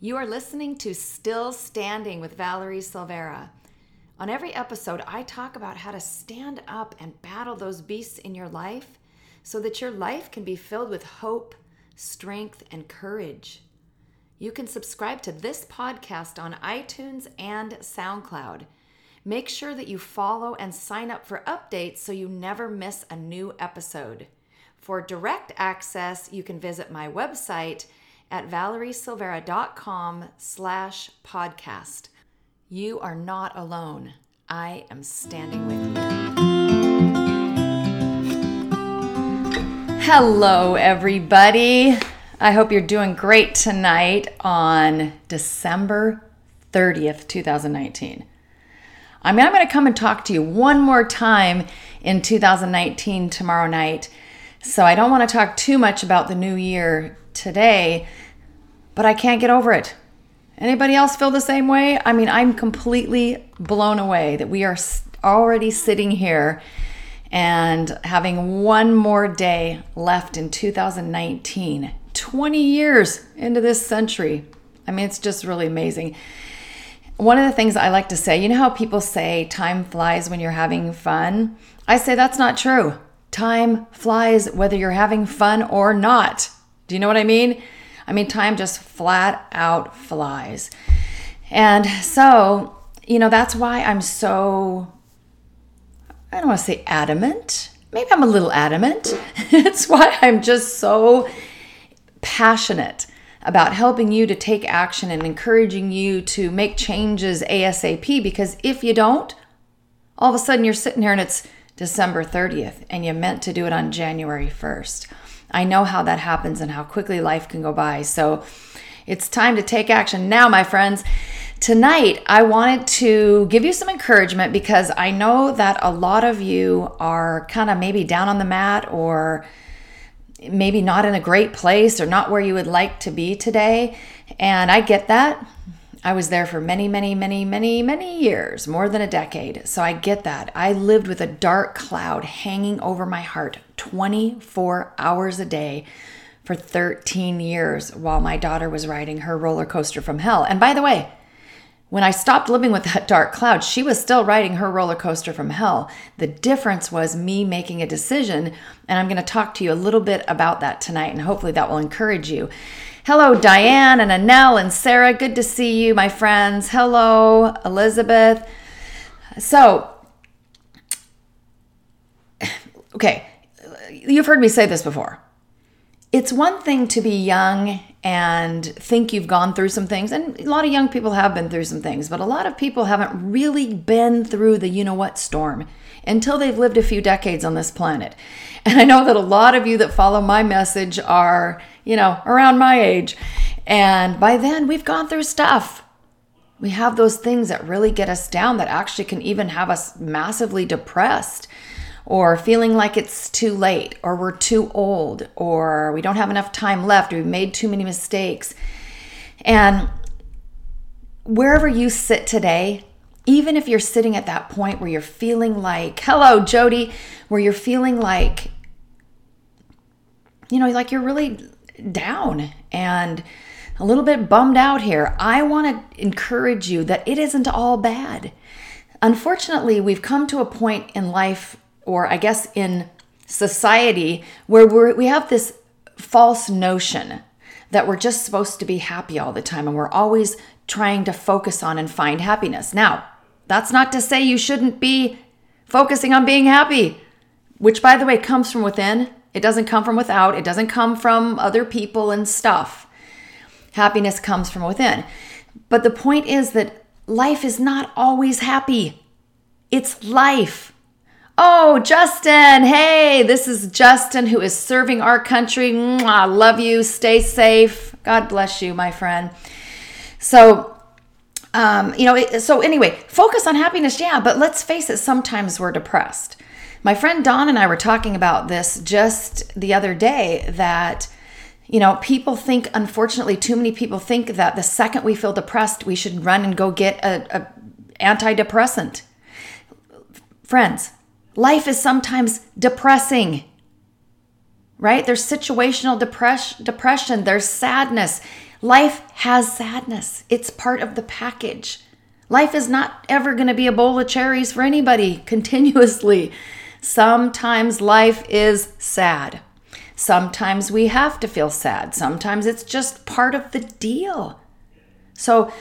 You are listening to Still Standing with Valerie Silveira. On every episode, I talk about how to stand up and battle those beasts in your life so that your life can be filled with hope, strength, and courage. You can subscribe to this podcast on iTunes and SoundCloud. Make sure that you follow and sign up for updates so you never miss a new episode. For direct access, you can visit my website at valeriesilveira.com slash podcast. You are not alone. I am standing with you. Hello, everybody. I hope you're doing great tonight on December 30th, 2019. I mean, I'm going to come and talk to you one more time in 2019 tomorrow night. So I don't want to talk too much about the new year today, but I can't get over it. Anybody else feel the same way? I mean, I'm completely blown away that we are already sitting here and having one more day left in 2019. 20 years into this century. I mean, it's just really amazing. One of the things I like to say, you know how people say time flies when you're having fun? I say that's not true. Time flies whether you're having fun or not. Do you know what I mean? I mean, time just flat out flies. And so, you know, that's why I'm so, I don't want to say adamant. Maybe I'm a little adamant. it's why I'm just so passionate about helping you to take action and encouraging you to make changes ASAP. Because if you don't, all of a sudden you're sitting here and it's December 30th and you meant to do it on January 1st. I know how that happens and how quickly life can go by. So it's time to take action now, my friends. Tonight, I wanted to give you some encouragement because I know that a lot of you are kind of maybe down on the mat or maybe not in a great place or not where you would like to be today. And I get that. I was there for many, many, many, many, many years, more than a decade. So I get that. I lived with a dark cloud hanging over my heart 24 hours a day for 13 years while my daughter was riding her roller coaster from hell. And by the way, when I stopped living with that dark cloud, she was still riding her roller coaster from hell. The difference was me making a decision, and I'm going to talk to you a little bit about that tonight, and hopefully that will encourage you. Hello, Diane and Annelle and Sarah. Good to see you, my friends. Hello, Elizabeth. So, okay, you've heard me say this before. It's one thing to be young and think you've gone through some things, and a lot of young people have been through some things, but a lot of people haven't really been through the you know what storm until they've lived a few decades on this planet. And I know that a lot of you that follow my message are you know, around my age. And by then, we've gone through stuff. We have those things that really get us down that actually can even have us massively depressed or feeling like it's too late or we're too old or we don't have enough time left or we've made too many mistakes. And wherever you sit today, even if you're sitting at that point where you're feeling like, hello, Jody, where you're feeling like, you know, like you're really down and a little bit bummed out here, I want to encourage you that it isn't all bad. Unfortunately, we've come to a point in life, or I guess in society, where we're, we have this false notion that we're just supposed to be happy all the time and we're always trying to focus on and find happiness. Now, that's not to say you shouldn't be focusing on being happy, which, by the way, comes from within. It doesn't come from without, it doesn't come from other people and stuff. Happiness comes from within. But the point is that life is not always happy, it's life. Oh, Justin, hey, this is Justin who is serving our country. I love you. Stay safe. God bless you, my friend. So, um, you know, so anyway, focus on happiness, yeah, but let's face it, sometimes we're depressed. My friend Don and I were talking about this just the other day that you know, people think, unfortunately, too many people think that the second we feel depressed, we should run and go get a, a antidepressant. Friends, life is sometimes depressing, right? There's situational depression, depression, there's sadness. Life has sadness, it's part of the package. Life is not ever going to be a bowl of cherries for anybody continuously. Sometimes life is sad. Sometimes we have to feel sad. Sometimes it's just part of the deal. So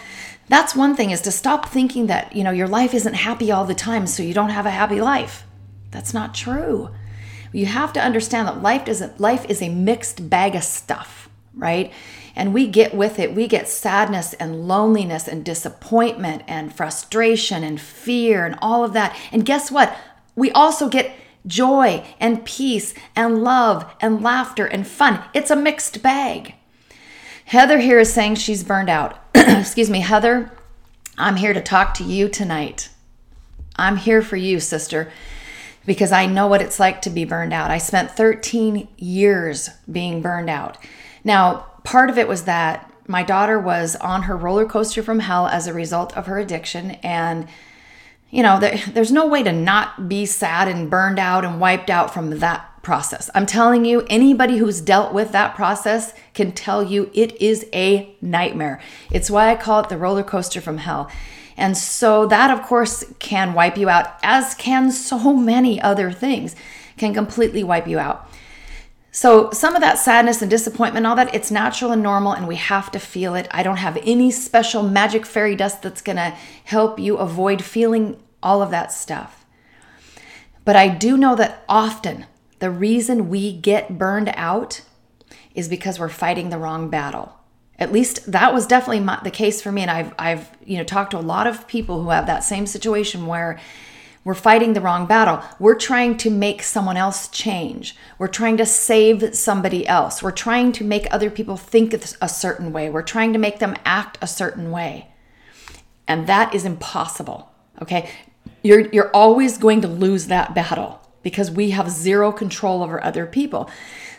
that's one thing is to stop thinking that, you know, your life isn't happy all the time so you don't have a happy life. That's not true. You have to understand that life isn't life is a mixed bag of stuff, right? And we get with it, we get sadness and loneliness and disappointment and frustration and fear and all of that. And guess what? We also get joy and peace and love and laughter and fun. It's a mixed bag. Heather here is saying she's burned out. Excuse me, Heather, I'm here to talk to you tonight. I'm here for you, sister, because I know what it's like to be burned out. I spent 13 years being burned out. Now, part of it was that my daughter was on her roller coaster from hell as a result of her addiction and you know, there, there's no way to not be sad and burned out and wiped out from that process. I'm telling you, anybody who's dealt with that process can tell you it is a nightmare. It's why I call it the roller coaster from hell. And so that, of course, can wipe you out, as can so many other things, can completely wipe you out. So, some of that sadness and disappointment, all that, it's natural and normal, and we have to feel it. I don't have any special magic fairy dust that's gonna help you avoid feeling all of that stuff. But I do know that often the reason we get burned out is because we're fighting the wrong battle. At least that was definitely my, the case for me, and I've I've you know talked to a lot of people who have that same situation where we're fighting the wrong battle. We're trying to make someone else change. We're trying to save somebody else. We're trying to make other people think a certain way. We're trying to make them act a certain way. And that is impossible. Okay? You're you're always going to lose that battle because we have zero control over other people.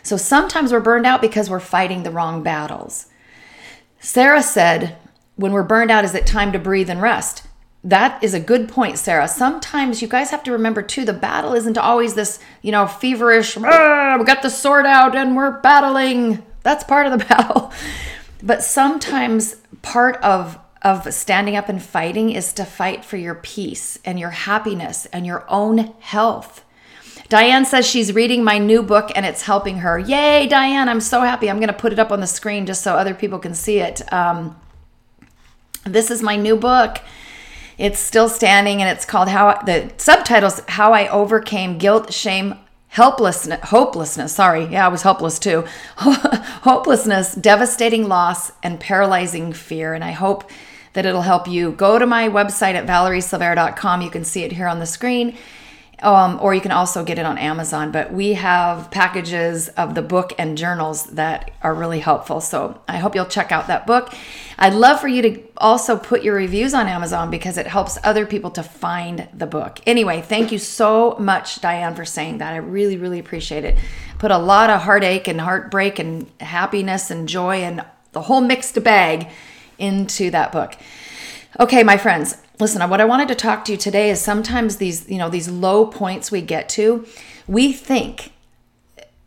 So sometimes we're burned out because we're fighting the wrong battles. Sarah said, when we're burned out, is it time to breathe and rest? That is a good point, Sarah. Sometimes you guys have to remember too, the battle isn't always this, you know, feverish, we got the sword out and we're battling. That's part of the battle. But sometimes part of of standing up and fighting is to fight for your peace and your happiness and your own health. Diane says she's reading my new book and it's helping her. Yay, Diane! I'm so happy. I'm going to put it up on the screen just so other people can see it. Um, this is my new book. It's still standing and it's called how the subtitles How I Overcame Guilt, Shame, Helplessness, Hopelessness. Sorry. Yeah, I was hopeless too. Hopelessness, devastating loss, and paralyzing fear. And I hope that it'll help you. Go to my website at valeriesilveira.com. You can see it here on the screen um, or you can also get it on Amazon. But we have packages of the book and journals that are really helpful. So I hope you'll check out that book. I'd love for you to also put your reviews on Amazon because it helps other people to find the book. Anyway, thank you so much, Diane, for saying that. I really, really appreciate it. Put a lot of heartache and heartbreak and happiness and joy and the whole mixed bag into that book. Okay, my friends, listen, what I wanted to talk to you today is sometimes these, you know, these low points we get to, we think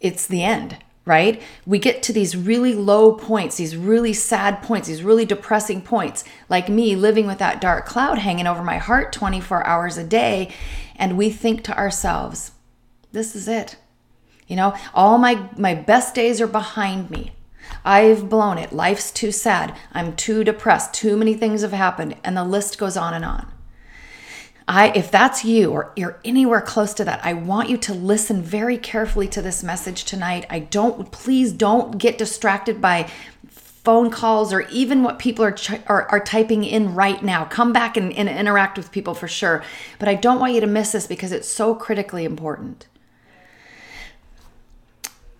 it's the end, right? We get to these really low points, these really sad points, these really depressing points, like me living with that dark cloud hanging over my heart 24 hours a day. And we think to ourselves, this is it. You know, all my, my best days are behind me. I've blown it. Life's too sad. I'm too depressed. Too many things have happened. And the list goes on and on. I, if that's you or you're anywhere close to that, I want you to listen very carefully to this message tonight. I don't, please don't get distracted by phone calls or even what people are, are, are, typing in right now. Come back and, and interact with people for sure. But I don't want you to miss this because it's so critically important.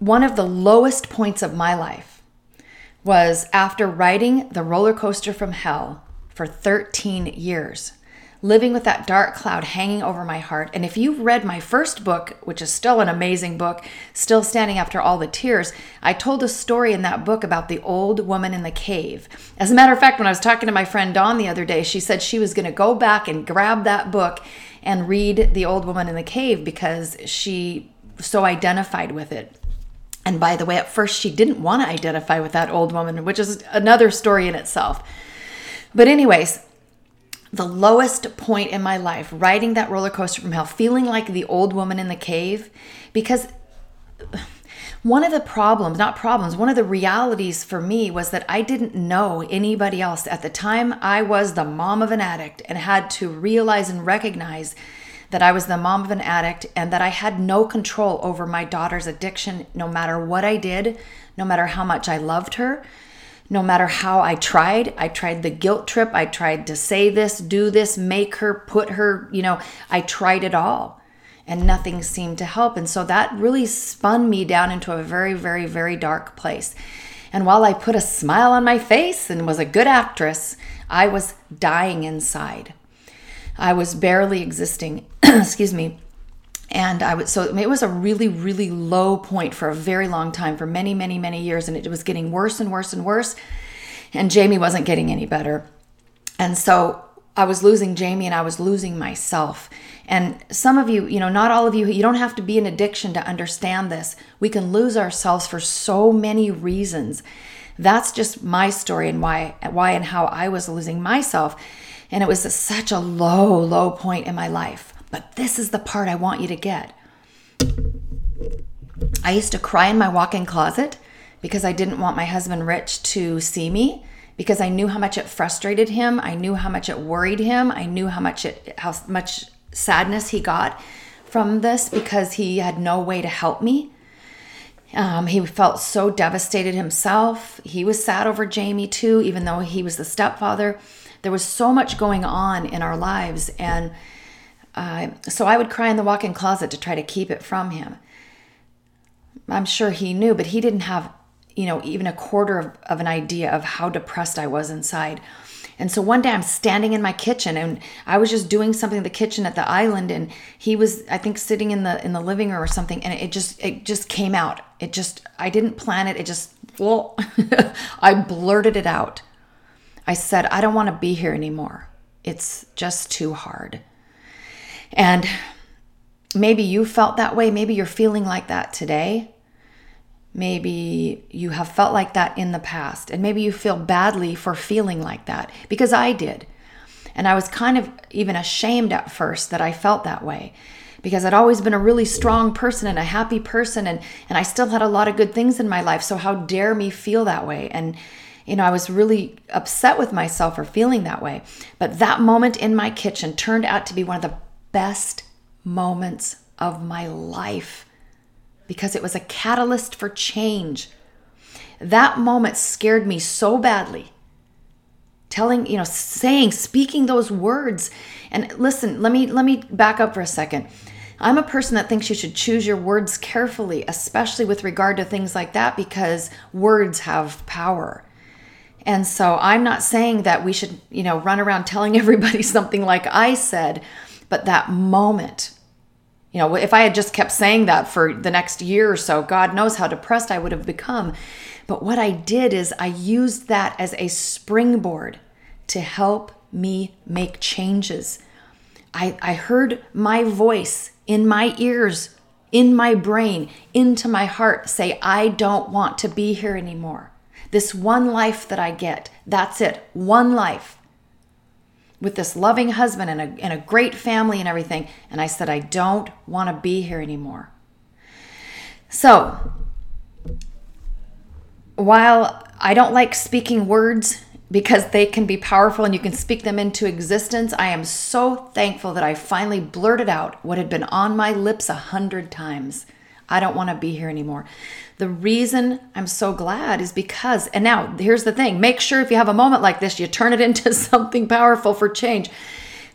One of the lowest points of my life was after riding the roller coaster from hell for 13 years, living with that dark cloud hanging over my heart. And if you've read my first book, which is still an amazing book, Still Standing After All the Tears, I told a story in that book about the old woman in the cave. As a matter of fact, when I was talking to my friend Dawn the other day, she said she was going to go back and grab that book and read The Old Woman in the Cave because she so identified with it. And by the way, at first she didn't want to identify with that old woman, which is another story in itself. But, anyways, the lowest point in my life, riding that roller coaster from hell, feeling like the old woman in the cave, because one of the problems, not problems, one of the realities for me was that I didn't know anybody else. At the time, I was the mom of an addict and had to realize and recognize that I was the mom of an addict and that I had no control over my daughter's addiction, no matter what I did, no matter how much I loved her, no matter how I tried. I tried the guilt trip. I tried to say this, do this, make her, put her, you know, I tried it all and nothing seemed to help. And so that really spun me down into a very, very, very dark place. And while I put a smile on my face and was a good actress, I was dying inside. I was barely existing, excuse me. And I was, so it was a really, really low point for a very long time, for many, many, many years. And it was getting worse and worse and worse. And Jamie wasn't getting any better. And so I was losing Jamie and I was losing myself. And some of you, you know, not all of you, you don't have to be in addiction to understand this. We can lose ourselves for so many reasons. That's just my story and why why and how I was losing myself. And it was such a low, low point in my life. But this is the part I want you to get. I used to cry in my walk in closet because I didn't want my husband Rich to see me because I knew how much it frustrated him. I knew how much it worried him. I knew how much it how much sadness he got from this because he had no way to help me. Um, he felt so devastated himself. He was sad over Jamie too, even though he was the stepfather. There was so much going on in our lives, and uh, so I would cry in the walk in closet to try to keep it from him. I'm sure he knew, but he didn't have, you know, even a quarter of, of an idea of how depressed I was inside. And so one day I'm standing in my kitchen and I was just doing something in the kitchen at the island and he was I think sitting in the in the living room or something and it just it just came out. It just I didn't plan it. It just well I blurted it out. I said, "I don't want to be here anymore. It's just too hard." And maybe you felt that way. Maybe you're feeling like that today. Maybe you have felt like that in the past. And maybe you feel badly for feeling like that because I did. And I was kind of even ashamed at first that I felt that way because I'd always been a really strong person and a happy person and and I still had a lot of good things in my life so how dare me feel that way and you know I was really upset with myself for feeling that way but that moment in my kitchen turned out to be one of the best moments of my life because it was a catalyst for change. That moment scared me so badly. Telling, you know, saying, speaking those words. And listen, let me let me back up for a second. I'm a person that thinks you should choose your words carefully, especially with regard to things like that because words have power. And so I'm not saying that we should, you know, run around telling everybody something like I said, but that moment, you know, if I had just kept saying that for the next year or so, God knows how depressed I would have become. But what I did is I used that as a springboard to help me make changes. I, I heard my voice in my ears, in my brain, into my heart say, I don't want to be here anymore. This one life that I get, that's it, one life with this loving husband and a, and a great family and everything. And I said, I don't want to be here anymore. So, while I don't like speaking words because they can be powerful and you can speak them into existence, I am so thankful that I finally blurted out what had been on my lips a hundred times. I don't want to be here anymore. The reason I'm so glad is because, and now here's the thing make sure if you have a moment like this, you turn it into something powerful for change.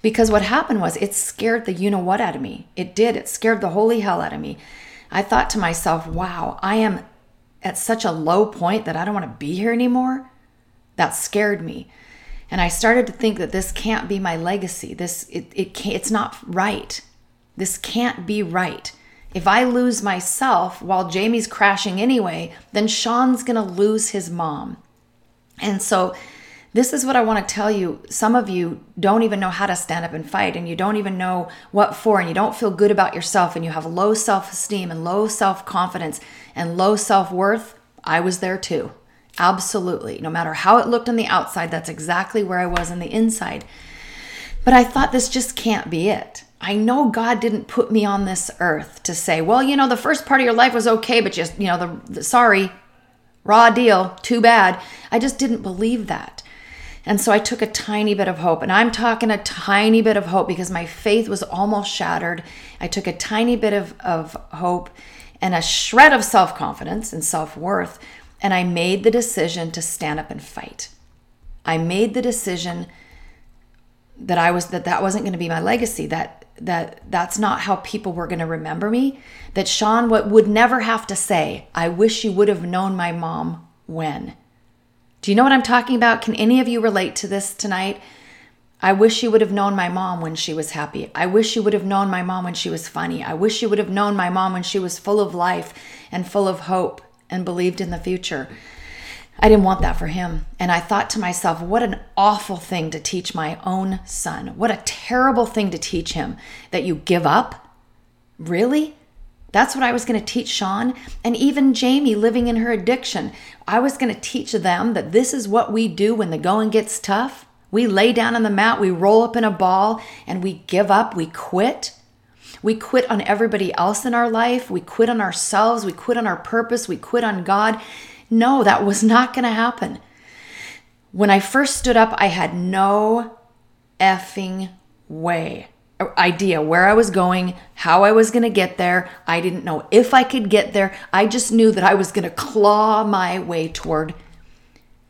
Because what happened was it scared the you know what out of me. It did. It scared the holy hell out of me. I thought to myself, wow, I am at such a low point that I don't want to be here anymore. That scared me. And I started to think that this can't be my legacy. This it, it can't, it's not right. This can't be right. If I lose myself while Jamie's crashing anyway, then Sean's going to lose his mom. And so This is what I want to tell you. Some of you don't even know how to stand up and fight, and you don't even know what for, and you don't feel good about yourself, and you have low self esteem and low self confidence and low self worth. I was there too. Absolutely. No matter how it looked on the outside, that's exactly where I was on the inside. But I thought this just can't be it. I know God didn't put me on this earth to say, well, you know, the first part of your life was okay, but just, you know, the, the sorry, raw deal, too bad. I just didn't believe that. And so I took a tiny bit of hope, and I'm talking a tiny bit of hope because my faith was almost shattered. I took a tiny bit of, of hope and a shred of self confidence and self worth, and I made the decision to stand up and fight. I made the decision that I was that that wasn't going to be my legacy that that that's not how people were going to remember me that Sean what would never have to say I wish you would have known my mom when do you know what I'm talking about can any of you relate to this tonight I wish you would have known my mom when she was happy. I wish you would have known my mom when she was funny. I wish you would have known my mom when she was full of life and full of hope and believed in the future. I didn't want that for him. And I thought to myself, what an awful thing to teach my own son. What a terrible thing to teach him that you give up. Really? That's what I was going to teach Sean and even Jamie living in her addiction. I was going to teach them that this is what we do when the going gets tough. We lay down on the mat, we roll up in a ball, and we give up, we quit. We quit on everybody else in our life. We quit on ourselves. We quit on our purpose. We quit on God. No, that was not going to happen. When I first stood up, I had no effing way uh, idea where I was going, how I was going to get there. I didn't know if I could get there. I just knew that I was going to claw my way toward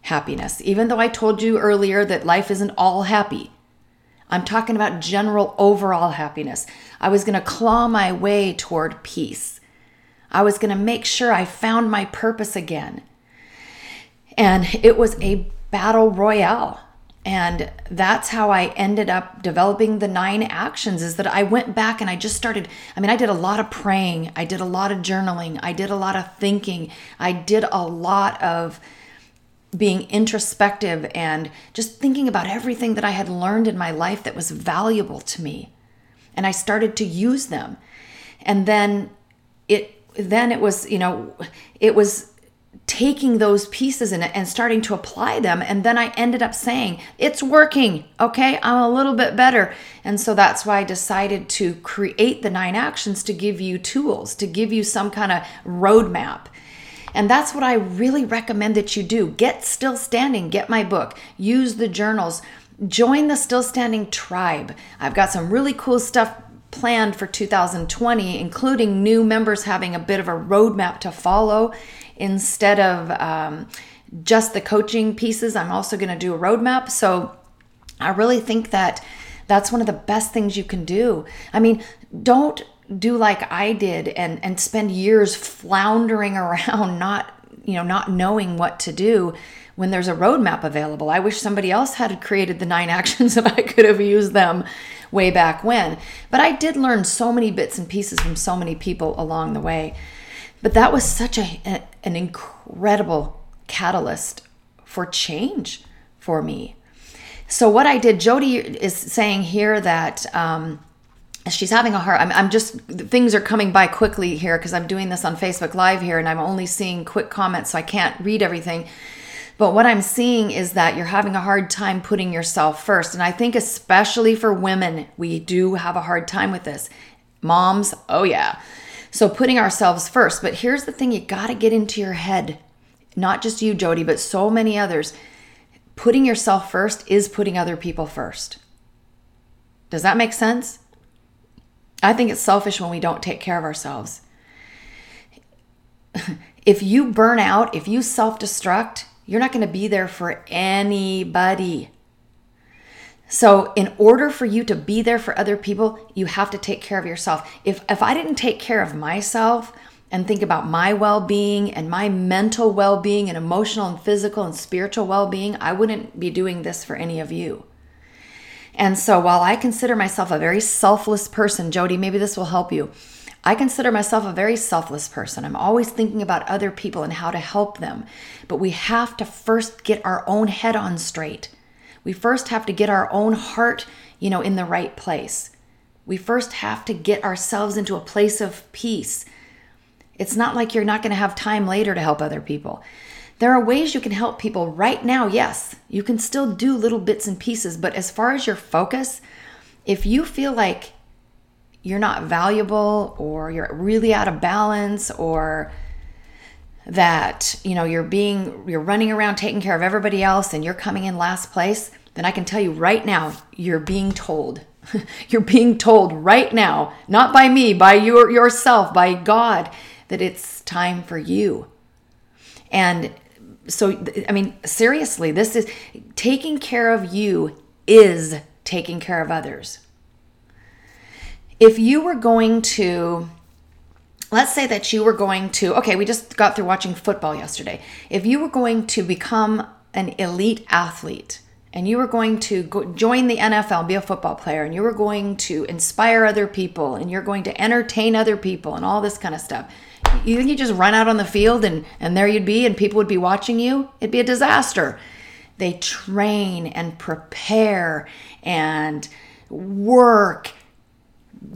happiness. Even though I told you earlier that life isn't all happy, I'm talking about general overall happiness. I was going to claw my way toward peace. I was going to make sure I found my purpose again. And it was a battle royale. And that's how I ended up developing the nine actions is that I went back and I just started. I mean, I did a lot of praying, I did a lot of journaling, I did a lot of thinking, I did a lot of being introspective and just thinking about everything that I had learned in my life that was valuable to me. And I started to use them. And then it then it was, you know, it was taking those pieces it and starting to apply them. And then I ended up saying, it's working. Okay, I'm a little bit better. And so that's why I decided to create the nine actions to give you tools, to give you some kind of roadmap. And that's what I really recommend that you do. Get Still Standing, get my book, use the journals, join the Still Standing tribe. I've got some really cool stuff planned for 2020, including new members having a bit of a roadmap to follow instead of um, just the coaching pieces. I'm also going to do a roadmap. So I really think that that's one of the best things you can do. I mean, don't do like I did and and spend years floundering around not you know not knowing what to do when there's a roadmap available. I wish somebody else had created the nine actions and I could have used them way back when. But I did learn so many bits and pieces from so many people along the way. But that was such a, a an incredible catalyst for change for me. So what I did, Jody is saying here that um, she's having a hard. I'm, I'm just things are coming by quickly here because I'm doing this on Facebook Live here, and I'm only seeing quick comments, so I can't read everything. But what I'm seeing is that you're having a hard time putting yourself first. And I think, especially for women, we do have a hard time with this. Moms, oh yeah. So putting ourselves first. But here's the thing you got to get into your head. Not just you, Jody, but so many others. Putting yourself first is putting other people first. Does that make sense? I think it's selfish when we don't take care of ourselves. if you burn out, if you self destruct, you're not going to be there for anybody. So, in order for you to be there for other people, you have to take care of yourself. If if I didn't take care of myself and think about my well-being and my mental well-being and emotional and physical and spiritual well-being, I wouldn't be doing this for any of you. And so, while I consider myself a very selfless person, Jody, maybe this will help you. I consider myself a very selfless person. I'm always thinking about other people and how to help them. But we have to first get our own head on straight. We first have to get our own heart, you know, in the right place. We first have to get ourselves into a place of peace. It's not like you're not going to have time later to help other people. There are ways you can help people right now, yes. You can still do little bits and pieces, but as far as your focus, if you feel like you're not valuable or you're really out of balance or that you know you're being you're running around taking care of everybody else and you're coming in last place then i can tell you right now you're being told. You're being told right now not by me by your yourself by god that it's time for you. And so i mean seriously this is taking care of you is taking care of others if you were going to let's say that you were going to okay we just got through watching football yesterday. If you were going to become an elite athlete and you were going to go, join the NFL be a football player and you were going to inspire other people and you're going to entertain other people and all this kind of stuff you think you just run out on the field and and there you'd be and people would be watching you? It'd be a disaster. They train and prepare and work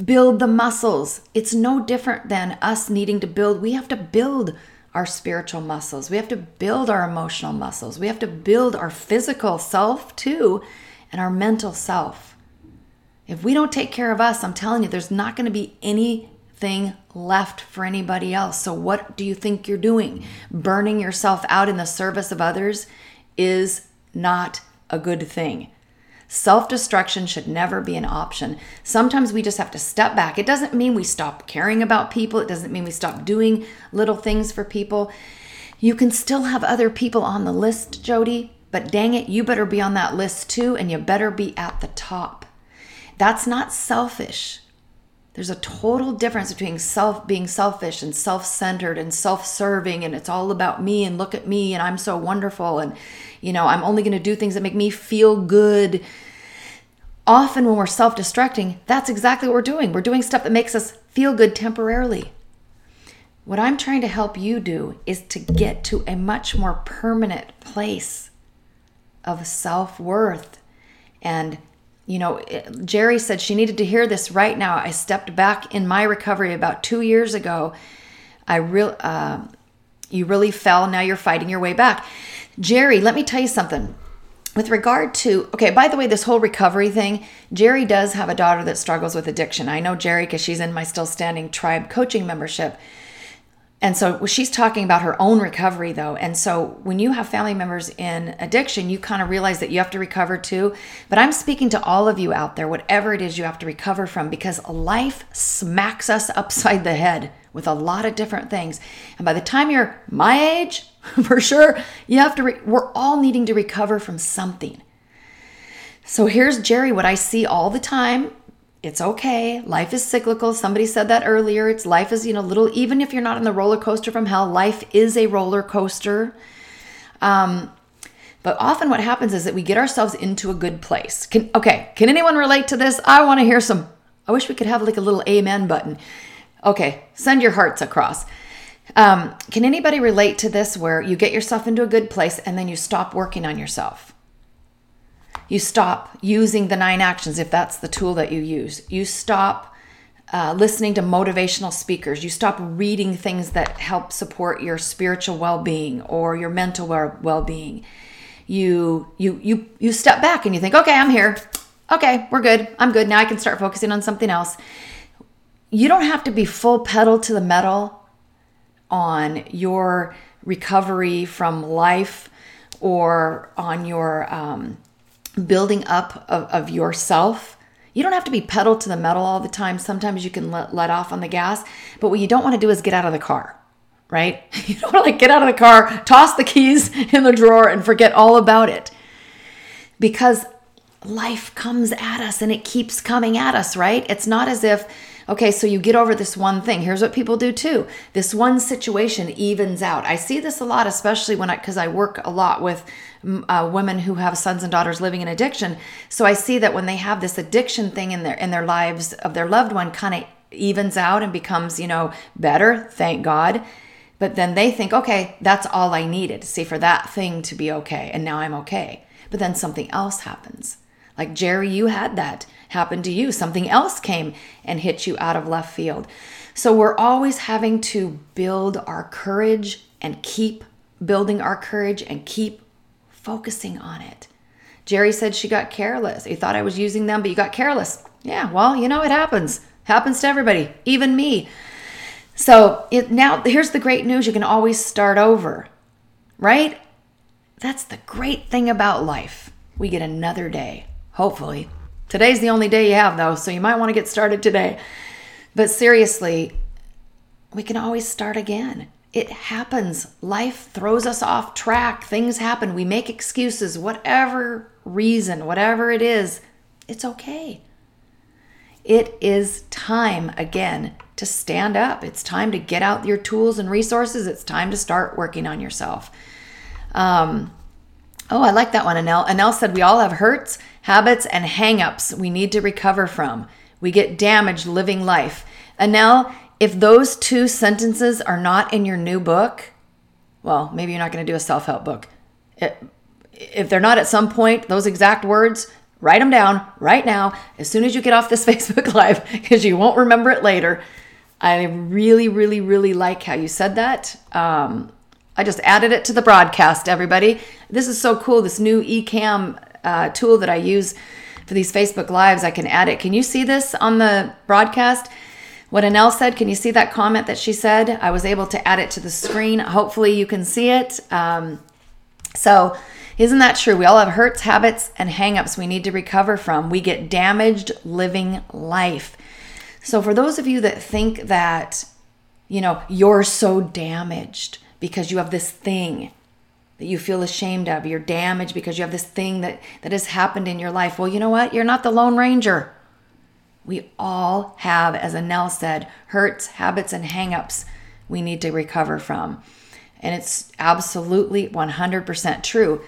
build the muscles. It's no different than us needing to build. We have to build our spiritual muscles. We have to build our emotional muscles. We have to build our physical self too and our mental self. If we don't take care of us, I'm telling you, there's not going to be anything left for anybody else. So, what do you think you're doing? Burning yourself out in the service of others is not a good thing. Self destruction should never be an option. Sometimes we just have to step back. It doesn't mean we stop caring about people, it doesn't mean we stop doing little things for people. You can still have other people on the list, Jody, but dang it, you better be on that list too, and you better be at the top. That's not selfish. There's a total difference between self being selfish and self-centered and self-serving and it's all about me and look at me and I'm so wonderful and you know, I'm only going to do things that make me feel good. Often when we're self-destructing, that's exactly what we're doing. We're doing stuff that makes us feel good temporarily. What I'm trying to help you do is to get to a much more permanent place of self-worth and you know, Jerry said she needed to hear this right now. I stepped back in my recovery about two years ago. I real, uh, you really fell. Now you're fighting your way back. Jerry, let me tell you something. With regard to, okay, by the way, this whole recovery thing, Jerry does have a daughter that struggles with addiction. I know Jerry because she's in my Still Standing Tribe coaching membership. And so she's talking about her own recovery, though. And so when you have family members in addiction, you kind of realize that you have to recover too. But I'm speaking to all of you out there, whatever it is you have to recover from, because life smacks us upside the head with a lot of different things. And by the time you're my age, for sure, you have to, re- we're all needing to recover from something. So here's Jerry, what I see all the time it's okay. Life is cyclical. Somebody said that earlier. It's life is, you know, little, even if you're not in the roller coaster from hell, life is a roller coaster. Um, but often what happens is that we get ourselves into a good place. Can, okay, can anyone relate to this? I want to hear some. I wish we could have like a little amen button. Okay, send your hearts across. Um, can anybody relate to this where you get yourself into a good place and then you stop working on yourself? You stop using the nine actions if that's the tool that you use. You stop uh, listening to motivational speakers. You stop reading things that help support your spiritual well-being or your mental well-being. You you you you step back and you think, "Okay, I'm here. Okay, we're good. I'm good. Now I can start focusing on something else." You don't have to be full pedal to the metal on your recovery from life or on your um, building up of, of yourself. You don't have to be pedal to the metal all the time. Sometimes you can let, let off on the gas, but what you don't want to do is get out of the car, right? You don't want to like get out of the car, toss the keys in the drawer, and forget all about it. Because life comes at us and it keeps coming at us, right? It's not as if Okay, so you get over this one thing. Here's what people do too. This one situation evens out. I see this a lot, especially when I, because I work a lot with uh, women who have sons and daughters living in addiction. So I see that when they have this addiction thing in their in their lives of their loved one, kind of evens out and becomes, you know, better. Thank God. But then they think, okay, that's all I needed. See, for that thing to be okay, and now I'm okay. but then something else happens. Like Jerry, you had that happen to you. Something else came and hit you out of left field. So we're always having to build our courage and keep building our courage and keep focusing on it. Jerry said she got careless. He thought I was using them, but you got careless. Yeah, well, you know, it happens. Happens to everybody, even me. So it, now here's the great news you can always start over, right? That's the great thing about life. We get another day, hopefully. Today's the only day you have, though, so you might want to get started today. But seriously, we can always start again. It happens. Life throws us off track. Things happen. We make excuses, whatever reason, whatever it is, it's okay. It is time again to stand up. It's time to get out your tools and resources. It's time to start working on yourself. Um, oh, I like that one, Anel. Anel said we all have hurts, habits, and hangups we need to recover from. We get damaged living life. Anel, if those two sentences are not in your new book, well, maybe you're not going to do a self help book. It, if they're not at some point, those exact words, write them down right now as soon as you get off this Facebook Live because you won't remember it later. I really, really, really like how you said that. Um, I just added it to the broadcast, everybody. This is so cool. This new Ecamm uh, tool that I use for these Facebook Lives, I can add it. Can you see this on the broadcast? What Anel said, can you see that comment that she said? I was able to add it to the screen. Hopefully, you can see it. Um, so, isn't that true? We all have hurts, habits, and hangups we need to recover from. We get damaged living life. So, for those of you that think that, you know, you're so damaged because you have this thing that you feel ashamed of, you're damaged because you have this thing that, that has happened in your life. Well, you know what? You're not the Lone Ranger. We all have, as Anel said, hurts, habits, and hangups we need to recover from. And it's absolutely 100% true.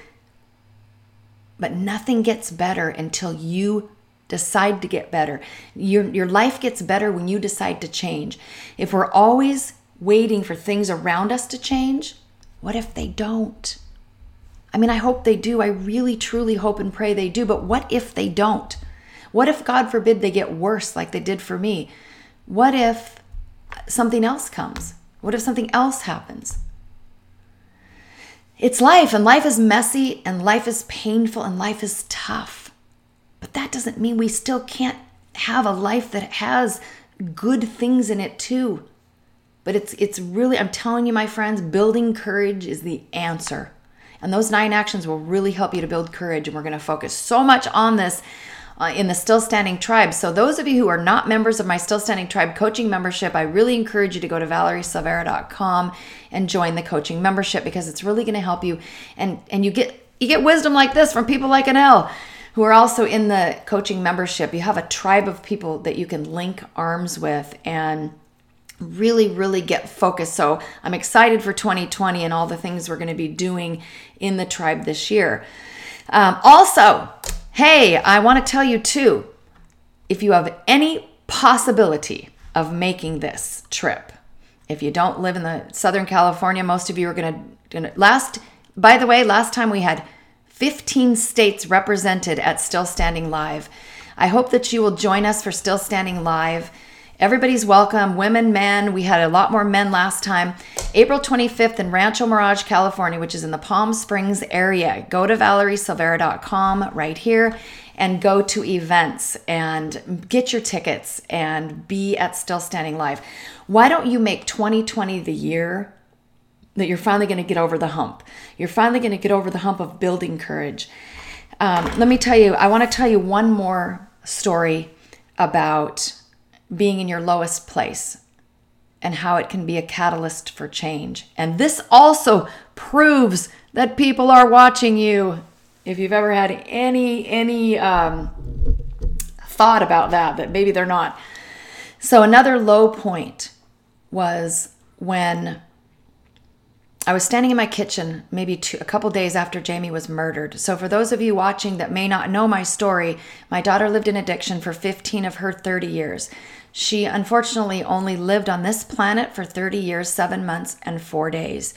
But nothing gets better until you decide to get better. Your, your life gets better when you decide to change. If we're always waiting for things around us to change, what if they don't? I mean, I hope they do. I really, truly hope and pray they do. But what if they don't? What if, God forbid, they get worse like they did for me? What if something else comes? What if something else happens? It's life, and life is messy, and life is painful, and life is tough. But that doesn't mean we still can't have a life that has good things in it too. But it's it's really I'm telling you my friends, building courage is the answer. And those nine actions will really help you to build courage and we're going to focus so much on this uh, in the Still Standing Tribe. So, those of you who are not members of my Still Standing Tribe coaching membership, I really encourage you to go to valeriesilveira.com and join the coaching membership because it's really going to help you. And and you get you get wisdom like this from people like Anel who are also in the coaching membership. You have a tribe of people that you can link arms with and really, really get focused. So I'm excited for 2020 and all the things we're going to be doing in the tribe this year. Um, also, Hey, I want to tell you too if you have any possibility of making this trip, if you don't live in the Southern California, most of you are going to last, by the way, last time we had 15 states represented at Still Standing Live. I hope that you will join us for Still Standing Live. Everybody's welcome, women, men. We had a lot more men last time. April 25th in Rancho Mirage, California, which is in the Palm Springs area. Go to valeriesilveira.com right here and go to events and get your tickets and be at Still Standing Live. Why don't you make 2020 the year that you're finally going to get over the hump? You're finally going to get over the hump of building courage. Um, let me tell you, I want to tell you one more story about being in your lowest place and how it can be a catalyst for change. And this also proves that people are watching you. If you've ever had any any um, thought about that, that maybe they're not. So another low point was when I was standing in my kitchen maybe two, a couple days after Jamie was murdered. So, for those of you watching that may not know my story, my daughter lived in addiction for 15 of her 30 years. She unfortunately only lived on this planet for 30 years, seven months, and four days.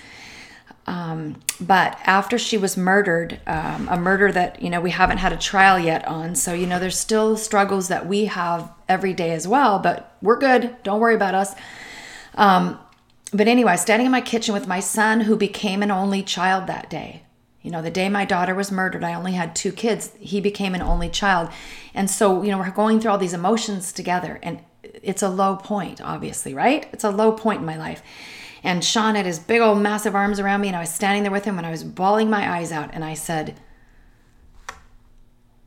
Um, but after she was murdered, um, a murder that you know we haven't had a trial yet on, so you know there's still struggles that we have every day as well. But we're good. Don't worry about us. Um, but anyway, standing in my kitchen with my son, who became an only child that day. You know, the day my daughter was murdered, I only had two kids. He became an only child. And so, you know, we're going through all these emotions together. And it's a low point, obviously, right? It's a low point in my life. And Sean had his big old massive arms around me, and I was standing there with him, and I was bawling my eyes out. And I said,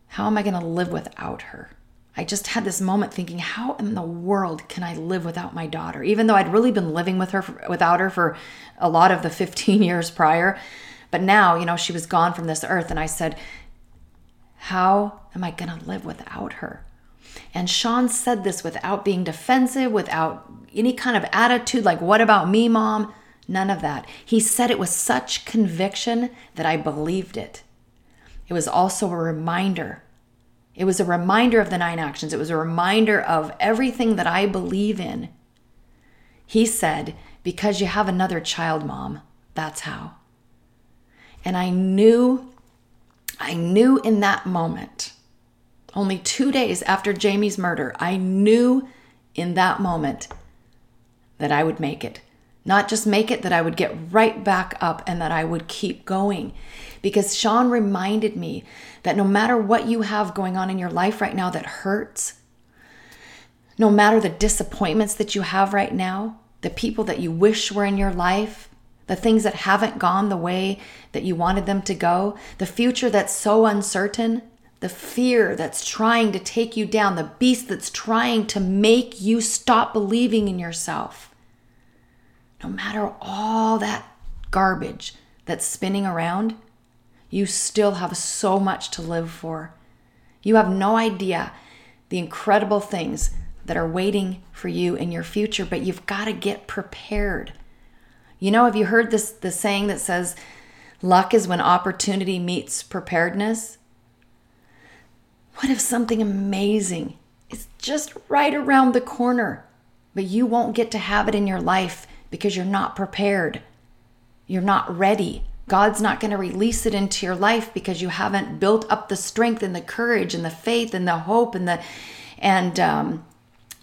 How am I going to live without her? I just had this moment thinking, How in the world can I live without my daughter? Even though I'd really been living with her for, without her for a lot of the 15 years prior. But now, you know, she was gone from this earth, and I said, How am I going to live without her? And Sean said this without being defensive, without any kind of attitude like, What about me, mom? None of that. He said it with such conviction that I believed it. It was also a reminder. It was a reminder of the nine actions. It was a reminder of everything that I believe in. He said, Because you have another child, mom, that's how. And I knew, I knew in that moment only two days after Jamie's murder, I knew in that moment that I would make it. Not just make it, that I would get right back up and that I would keep going. Because Sean reminded me that no matter what you have going on in your life right now that hurts, no matter the disappointments that you have right now, the people that you wish were in your life, the things that haven't gone the way that you wanted them to go, the future that's so uncertain, the fear that's trying to take you down, the beast that's trying to make you stop believing in yourself. No matter all that garbage that's spinning around, you still have so much to live for. You have no idea the incredible things that are waiting for you in your future, but you've got to get prepared. You know, have you heard this the saying that says luck is when opportunity meets preparedness? What if something amazing is just right around the corner, but you won't get to have it in your life because you're not prepared? You're not ready. God's not going to release it into your life because you haven't built up the strength and the courage and the faith and the hope and the and um,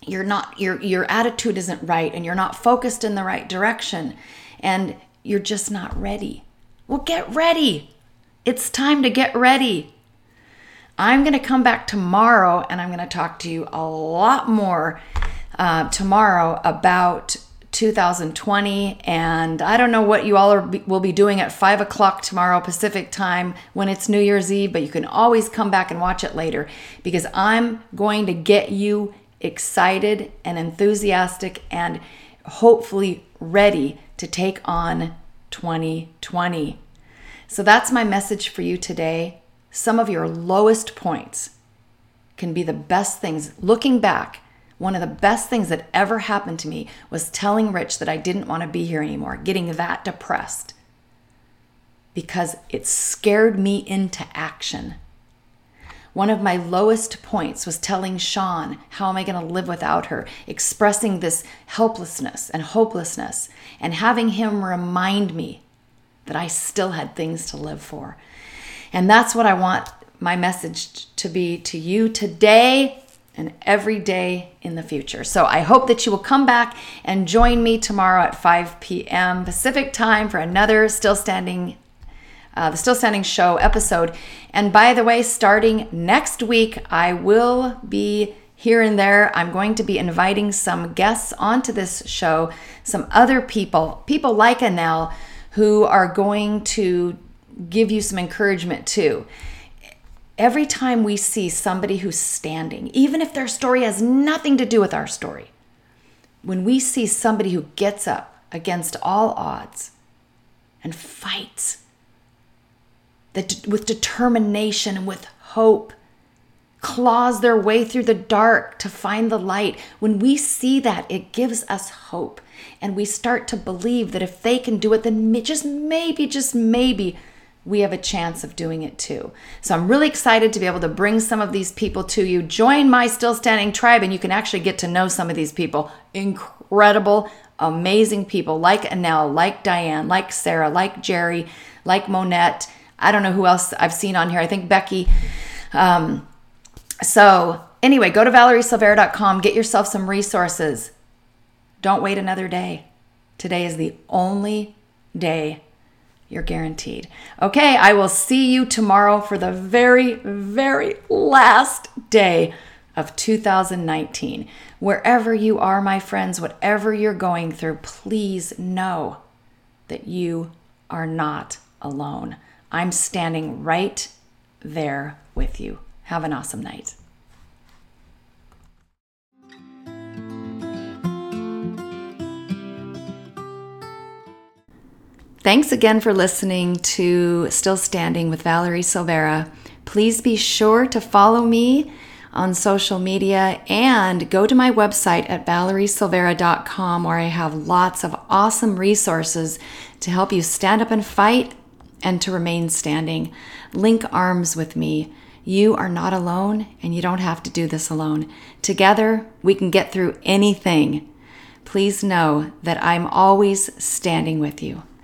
you're not your your attitude isn't right and you're not focused in the right direction and you're just not ready. Well, get ready. It's time to get ready. I'm going to come back tomorrow and I'm going to talk to you a lot more uh, tomorrow about 2020. And I don't know what you all are, will be doing at 5 o'clock tomorrow Pacific time when it's New Year's Eve, but you can always come back and watch it later because I'm going to get you excited and enthusiastic and hopefully ready to take on 2020. So that's my message for you today some of your lowest points can be the best things. Looking back, one of the best things that ever happened to me was telling Rich that I didn't want to be here anymore, getting that depressed because it scared me into action. One of my lowest points was telling Sean, How am I going to live without her? expressing this helplessness and hopelessness, and having him remind me that I still had things to live for. And that's what I want my message to be to you today and every day in the future. So I hope that you will come back and join me tomorrow at 5 p.m. Pacific time for another Still Standing, uh, the Still Standing Show episode. And by the way, starting next week, I will be here and there. I'm going to be inviting some guests onto this show, some other people, people like Anel, who are going to give you some encouragement too. Every time we see somebody who's standing, even if their story has nothing to do with our story, when we see somebody who gets up against all odds and fights that with determination and with hope claws their way through the dark to find the light when we see that it gives us hope and we start to believe that if they can do it then just maybe just maybe we have a chance of doing it too. So I'm really excited to be able to bring some of these people to you. Join my Still Standing tribe, and you can actually get to know some of these people. Incredible, amazing people like Anel, like Diane, like Sarah, like Jerry, like Monette. I don't know who else I've seen on here. I think Becky. Um, so, anyway, go to valeriesilveira.com, get yourself some resources. Don't wait another day. Today is the only day you're guaranteed. Okay, I will see you tomorrow for the very, very last day of 2019. Wherever you are, my friends, whatever you're going through, please know that you are not alone. I'm standing right there with you. Have an awesome night. Thanks again for listening to Still Standing with Valerie Silveira. Please be sure to follow me on social media and go to my website at valeriesilveira.com where I have lots of awesome resources to help you stand up and fight and to remain standing. Link arms with me. You are not alone and you don't have to do this alone. Together, we can get through anything. Please know that I'm always standing with you.